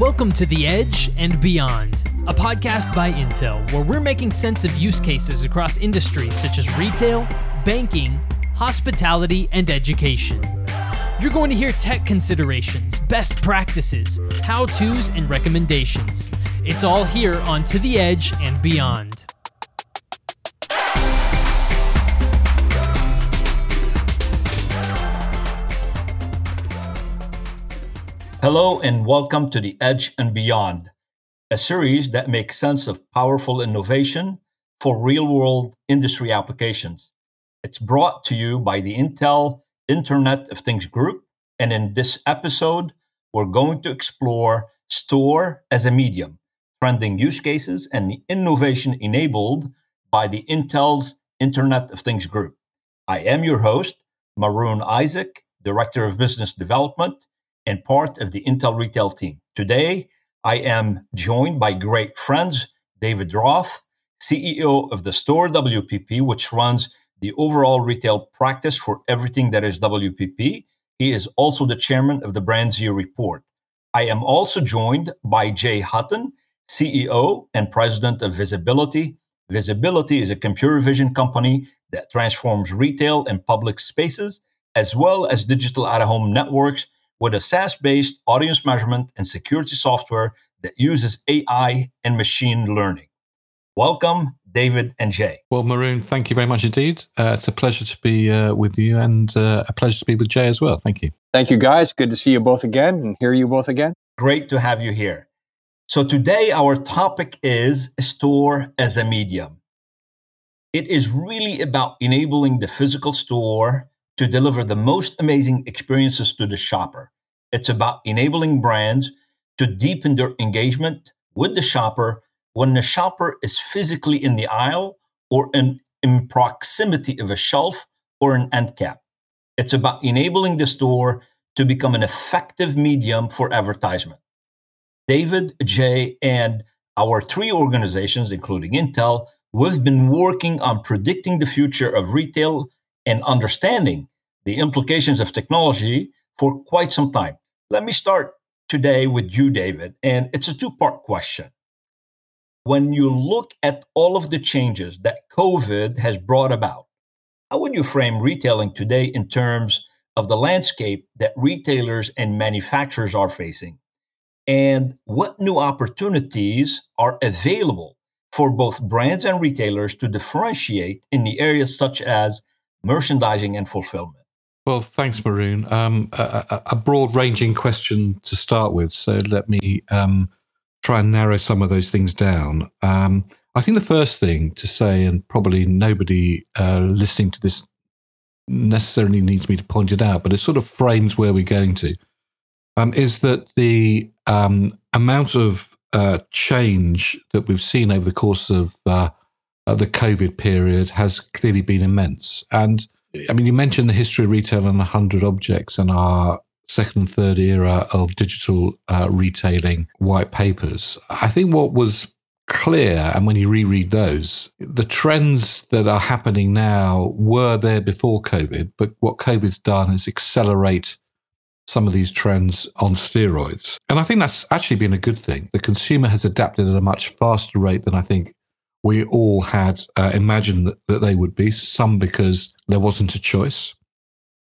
Welcome to The Edge and Beyond, a podcast by Intel where we're making sense of use cases across industries such as retail, banking, hospitality, and education. You're going to hear tech considerations, best practices, how to's, and recommendations. It's all here on To The Edge and Beyond. Hello, and welcome to The Edge and Beyond, a series that makes sense of powerful innovation for real world industry applications. It's brought to you by the Intel Internet of Things Group. And in this episode, we're going to explore store as a medium, trending use cases, and the innovation enabled by the Intel's Internet of Things Group. I am your host, Maroon Isaac, Director of Business Development and part of the Intel retail team. Today, I am joined by great friends, David Roth, CEO of the Store WPP, which runs the overall retail practice for everything that is WPP. He is also the chairman of the BrandZ Year Report. I am also joined by Jay Hutton, CEO and president of VSBLTY. VSBLTY is a computer vision company that transforms retail and public spaces, as well as digital out of home networks with a SaaS based audience measurement and security software that uses AI and machine learning. Welcome, David and Jay. Well, Maroon, thank you very much indeed. Uh, it's a pleasure to be uh, with you and uh, a pleasure to be with Jay as well. Thank you. Thank you, guys. Good to see you both again and hear you both again. Great to have you here. So, today our topic is store as a medium. It is really about enabling the physical store to deliver the most amazing experiences to the shopper. It's about enabling brands to deepen their engagement with the shopper when the shopper is physically in the aisle or in, in proximity of a shelf or an end cap. It's about enabling the store to become an effective medium for advertisement. David, Jay, and our three organizations, including Intel, we've been working on predicting the future of retail and understanding the implications of technology for quite some time. Let me start today with you, David, and it's a two part question. When you look at all of the changes that COVID has brought about, how would you frame retailing today in terms of the landscape that retailers and manufacturers are facing? And what new opportunities are available for both brands and retailers to differentiate in the areas such as merchandising and fulfillment? Well, thanks, Maroon. Um, a, a, broad ranging question to start with. So let me um, try and narrow some of those things down. Um, I think the first thing to say, and probably nobody uh, listening to this necessarily needs me to point it out, but it sort of frames where we're going to, um, is that the um, amount of uh, change that we've seen over the course of uh, the COVID period has clearly been immense. And I mean, you mentioned the history of retail and 100 objects and our second and third era of digital uh, retailing white papers. I think what was clear, and when you reread those, the trends that are happening now were there before COVID, but what COVID's done is accelerate some of these trends on steroids. And I think that's actually been a good thing. The consumer has adapted at a much faster rate than I think we all had uh, imagined that, that, they would be, some because there wasn't a choice,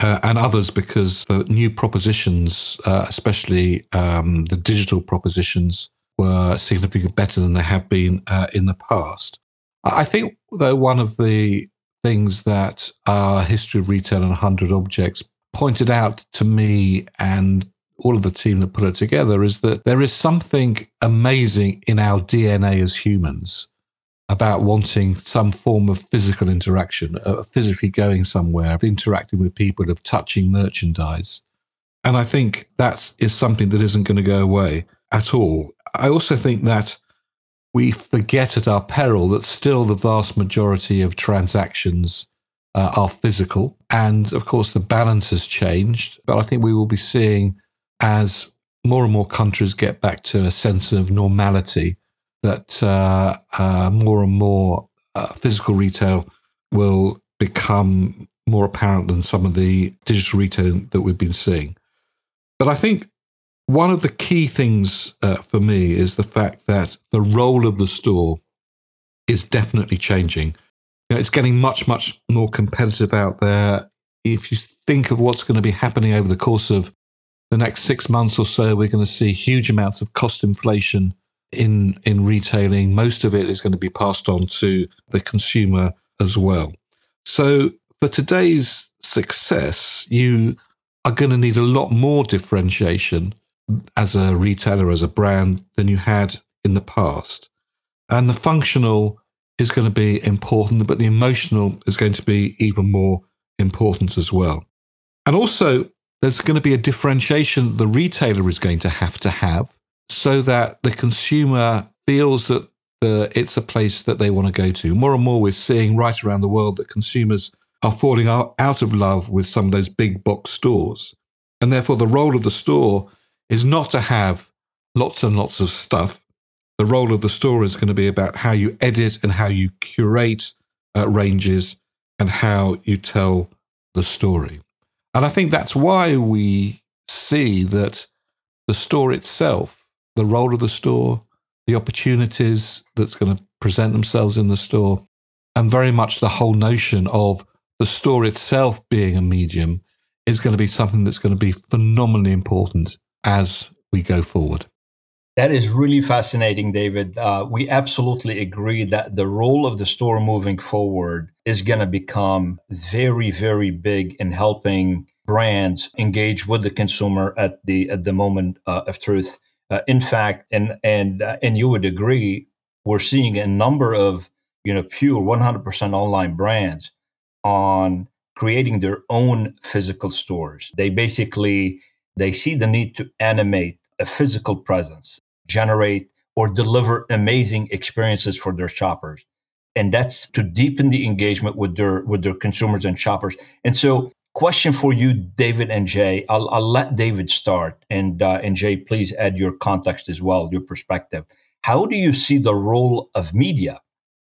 uh, and others because the new propositions, uh, especially um, the digital propositions, were significantly better than they have been uh, in the past. I think, though, one of the things that our history of retail and 100 objects pointed out to me and all of the team that put it together is that there is something amazing in our DNA as humans about wanting some form of physical interaction, of physically going somewhere, of interacting with people, of touching merchandise. And I think that is something that isn't going to go away at all. I also think that we forget at our peril that still the vast majority of transactions uh, are physical. And of course, the balance has changed. But I think we will be seeing as more and more countries get back to a sense of normality that uh, uh, more and more uh, physical retail will become more apparent than some of the digital retail that we've been seeing. But I think one of the key things uh, for me is the fact that the role of the store is definitely changing. You know, it's getting much, much more competitive out there. If you think of what's going to be happening over the course of the next six months or so, we're going to see huge amounts of cost inflation in in retailing. Most of it is going to be passed on to the consumer as well. So for today's success, you are going to need a lot more differentiation as a retailer, as a brand, than you had in the past. And the functional is going to be important, but the emotional is going to be even more important as well. And also, there's going to be a differentiation the retailer is going to have to have so that the consumer feels that the, it's a place that they want to go to. More and more, we're seeing right around the world that consumers are falling out, out of love with some of those big box stores. And therefore, the role of the store is not to have lots and lots of stuff. The role of the store is going to be about how you edit and how you curate uh, ranges and how you tell the story. And I think that's why we see that the store itself, the role of the store, the opportunities that's going to present themselves in the store, and very much the whole notion of the store itself being a medium is going to be something that's going to be phenomenally important as we go forward. That is really fascinating, David. Uh, we absolutely agree that the role of the store moving forward is going to become very, very big in helping brands engage with the consumer at the at the moment uh, of truth. Uh, in fact, and and uh, and you would agree, we're seeing a number of you know pure 100% online brands on creating their own physical stores. They basically they see the need to animate a physical presence, generate or deliver amazing experiences for their shoppers. And that's to deepen the engagement with their with their consumers and shoppers. And so question for you, David and Jay. I'll, I'll let David start, and uh, and Jay, please add your context as well, your perspective. How do you see the role of media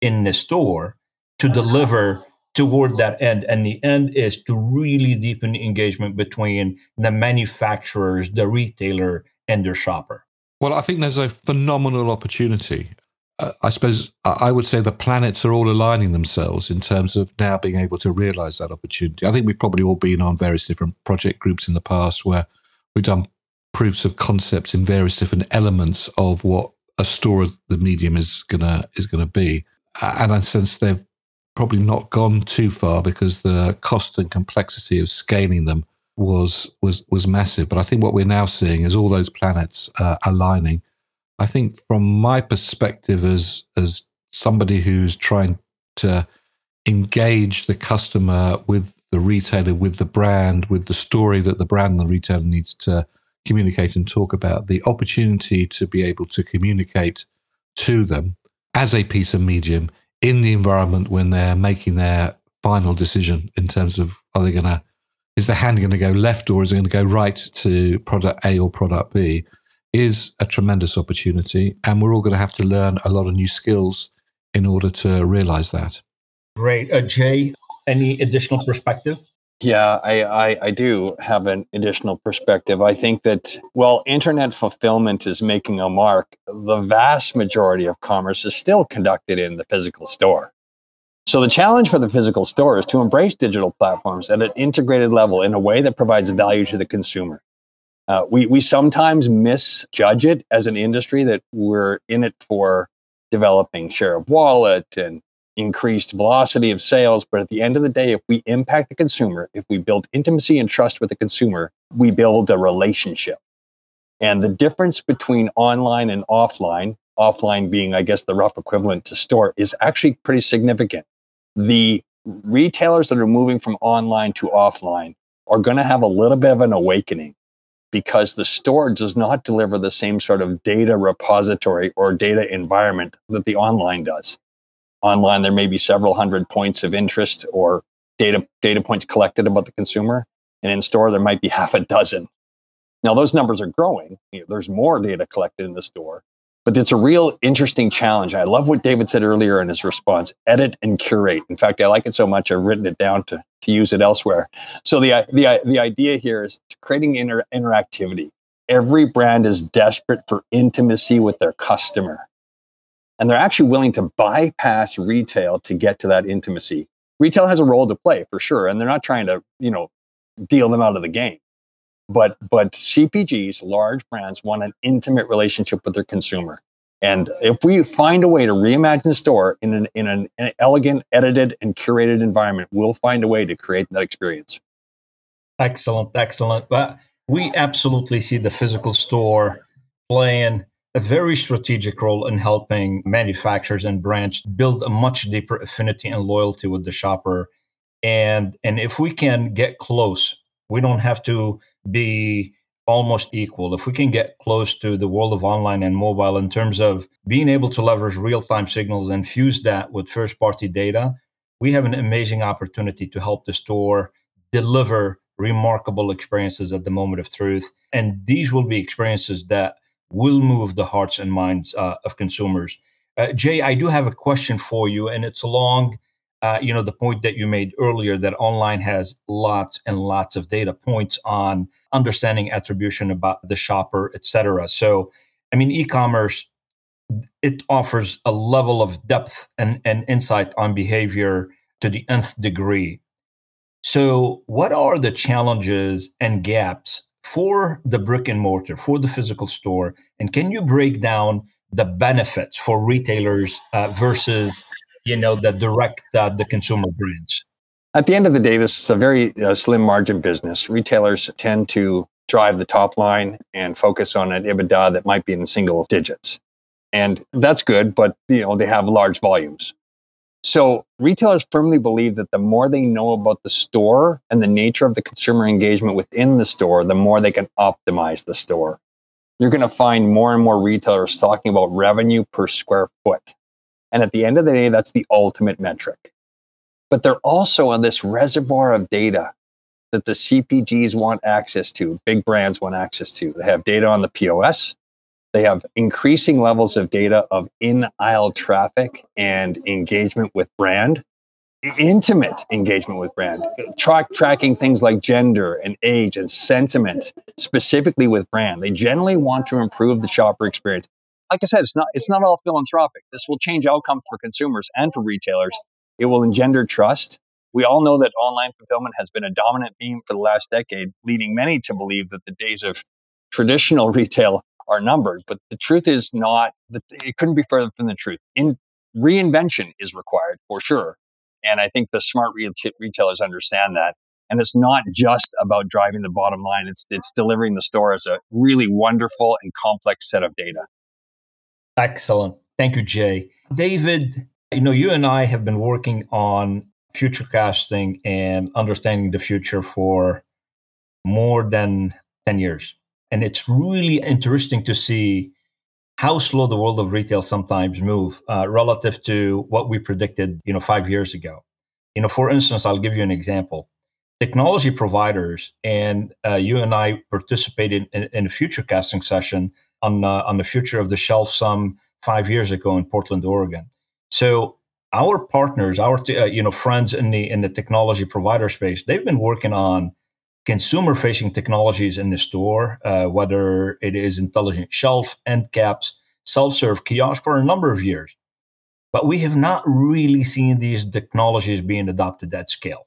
in the store to deliver toward that end. And the end is to really deepen engagement between the manufacturers, the retailer, and their shopper. Well, I think there's a phenomenal opportunity. Uh, I suppose I would say the planets are all aligning themselves in terms of now being able to realize that opportunity. I think we've probably all been on various different project groups in the past where we've done proofs of concepts in various different elements of what a store of the medium is gonna is gonna be. And I sense they've probably not gone too far because the cost and complexity of scaling them was was was massive. But I think what we're now seeing is all those planets uh, aligning. I think from my perspective as as somebody who's trying to engage the customer with the retailer, with the brand, with the story that the brand and the retailer needs to communicate and talk about, the opportunity to be able to communicate to them as a piece of medium in the environment when they're making their final decision in terms of are they going to is the hand going to go left or is it going to go right to product A or product B is a tremendous opportunity and we're all going to have to learn a lot of new skills in order to realize that. Great. Uh, Jay, any additional perspective? Yeah, I, I, I, do have an additional perspective. I think that, while internet fulfillment is making a mark. The vast majority of commerce is still conducted in the physical store. So the challenge for the physical store is to embrace digital platforms at an integrated level in a way that provides value to the consumer. Uh, we, we sometimes misjudge it as an industry that we're in it for developing share of wallet and increased velocity of sales. But at the end of the day, if we impact the consumer, if we build intimacy and trust with the consumer, we build a relationship. And the difference between online and offline, offline being, I guess, the rough equivalent to store, is actually pretty significant. The retailers that are moving from online to offline are going to have a little bit of an awakening because the store does not deliver the same sort of data repository or data environment that the online does. Online there may be several hundred points of interest or data data points collected about the consumer and in store there might be half a dozen. Now those numbers are growing. You know, there's more data collected in the store but it's a real interesting challenge. I love what david said earlier in his response edit and curate. In fact i like it so much i've written it down to, to use it elsewhere so the, the, the idea here is creating inter- interactivity every brand is desperate for intimacy with their customer. And they're actually willing to bypass retail to get to that intimacy. Retail has a role to play for sure. And they're not trying to, you know, deal them out of the game. But but CPGs, large brands, want an intimate relationship with their consumer. And if we find a way to reimagine the store in an in an elegant, edited, and curated environment, we'll find a way to create that experience. Excellent, excellent. But we absolutely see the physical store playing a very strategic role in helping manufacturers and brands build a much deeper affinity and loyalty with the shopper. And and if we can get close, we don't have to be almost equal. If we can get close to the world of online and mobile in terms of being able to leverage real time signals and fuse that with first party data, we have an amazing opportunity to help the store deliver remarkable experiences at the moment of truth. And these will be experiences that will move the hearts and minds uh, of consumers. Uh, Jay, I do have a question for you, and it's along uh, you know the point that you made earlier that online has lots and lots of data points on understanding attribution about the shopper etc so i mean e-commerce it offers a level of depth and, and insight on behavior to the nth degree. So what are the challenges and gaps for the brick and mortar for the physical store? And can you break down the benefits for retailers uh, versus you know the direct uh, the consumer brands. At the end of the day this is a very uh, slim margin business. Retailers tend to drive the top line and focus on an ebitda that might be in the single digits. And that's good but you know they have large volumes. So retailers firmly believe that the more they know about the store and the nature of the consumer engagement within the store the more they can optimize the store. You're going to find more and more retailers talking about revenue per square foot and at the end of the day, that's the ultimate metric. But they're also on this reservoir of data that the CPGs want access to, big brands want access to. They have data on the POS. They have increasing levels of data of in aisle traffic and engagement with brand, intimate engagement with brand, track, tracking things like gender and age and sentiment specifically with brand. They generally want to improve the shopper experience like I said, it's not it's not all philanthropic. This will change outcomes for consumers and for retailers. It will engender trust. We all know that online fulfillment has been a dominant theme for the last decade, leading many to believe that the days of traditional retail are numbered. But the truth is not that it couldn't be further from the truth. In reinvention is required for sure. And I think the smart retailers understand that. And it's not just about driving the bottom line. It's, it's delivering the store as a really wonderful and complex set of data. Excellent. Thank you, Jay. David, you know, you and I have been working on future casting and understanding the future for more than 10 years. And it's really interesting to see how slow the world of retail sometimes move uh, relative to what we predicted, you know, five years ago. You know, for instance, I'll give you an example. Technology providers and uh, you and I participated in, in a future casting session on uh, on the future of the shelf some five years ago in Portland, Oregon. So our partners, our uh, you know friends in the in the technology provider space, they've been working on consumer facing technologies in the store, uh, whether it is intelligent shelf, end caps, self serve kiosk for a number of years. But we have not really seen these technologies being adopted at scale.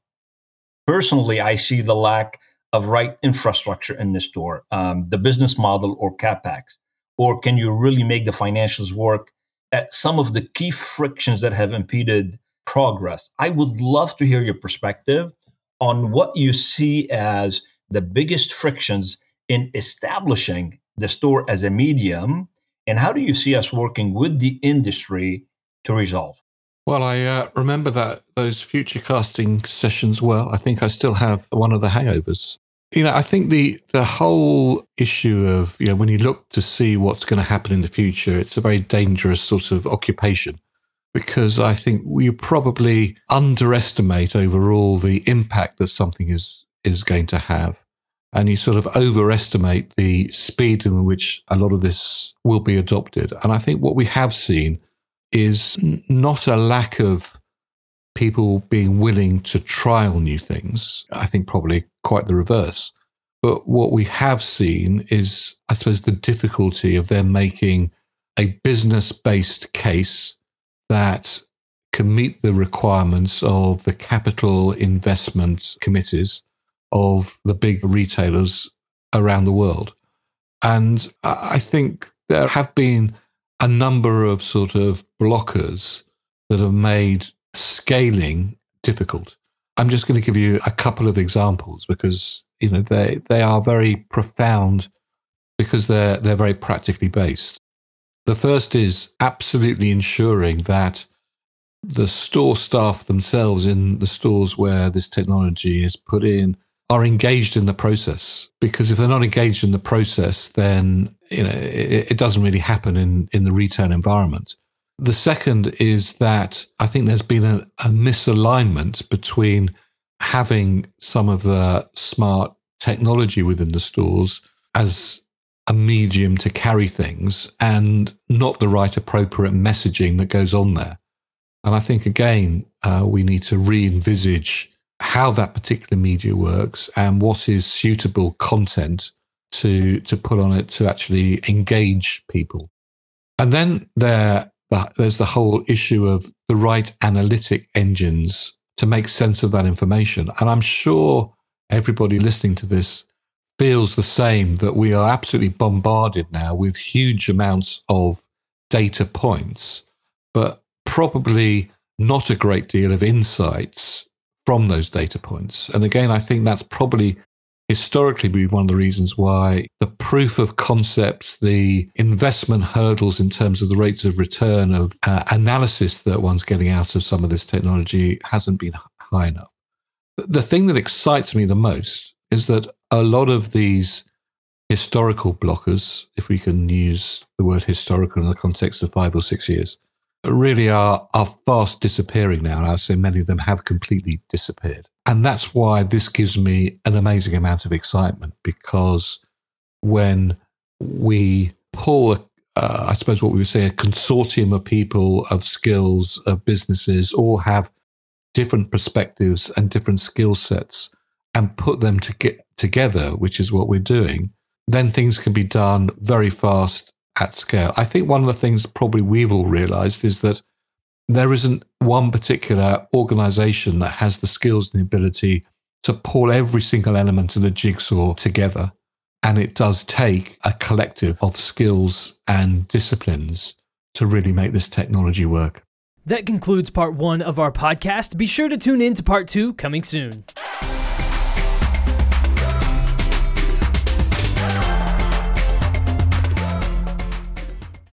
Personally, I see the lack of right infrastructure in the store, um, the business model or capex or can you really make the financials work at some of the key frictions that have impeded progress? I would love to hear your perspective on what you see as the biggest frictions in establishing the store as a medium and how do you see us working with the industry to resolve well i uh, remember that those future casting sessions well. I think i still have one of the hangovers. You know, I think the the whole issue of you know when you look to see what's going to happen in the future, it's a very dangerous sort of occupation because I think we probably underestimate overall the impact that something is is going to have, and you sort of overestimate the speed in which a lot of this will be adopted. And I think what we have seen is not a lack of people being willing to trial new things. I think probably quite the reverse. But what we have seen is, I suppose, the difficulty of them making a business based case that can meet the requirements of the capital investment committees of the big retailers around the world. And I think there have been a number of sort of blockers that have made scaling difficult. I'm just going to give you a couple of examples because you know they they are very profound because they're they're very practically based. The first is absolutely ensuring that the store staff themselves in the stores where this technology is put in are engaged in the process because if they're not engaged in the process then you know it, it, doesn't really happen in in the retail environment. The second is that i think there's been a, a misalignment between having some of the smart technology within the stores as a medium to carry things and not the right appropriate messaging that goes on there. And I think, again, uh, we need to re envisage how that particular media works and what is suitable content to, to put on it to actually engage people. And then there, there's the whole issue of the right analytic engines to make sense of that information. And I'm sure everybody listening to this feels the same that we are absolutely bombarded now with huge amounts of data points. But probably not a great deal of insights from those data points. And again, I think that's probably historically been one of the reasons why the proof of concepts, the investment hurdles in terms of the rates of return of uh, analysis that one's getting out of some of this technology hasn't been high enough. The thing that excites me the most is that a lot of these historical blockers, if we can use the word historical in the context of five or six years, really are are fast disappearing now. And I'd say many of them have completely disappeared. And that's why this gives me an amazing amount of excitement because when we pull, uh, I suppose what we would say, a consortium of people, of skills, of businesses, all have different perspectives and different skill sets and put them to get together, which is what we're doing, then things can be done very fast at scale. I think one of the things probably we've all realized is that there isn't one particular organization that has the skills and the ability to pull every single element of the jigsaw together. And it does take a collective of skills and disciplines to really make this technology work. That concludes part one of our podcast. Be sure to tune in to part two coming soon.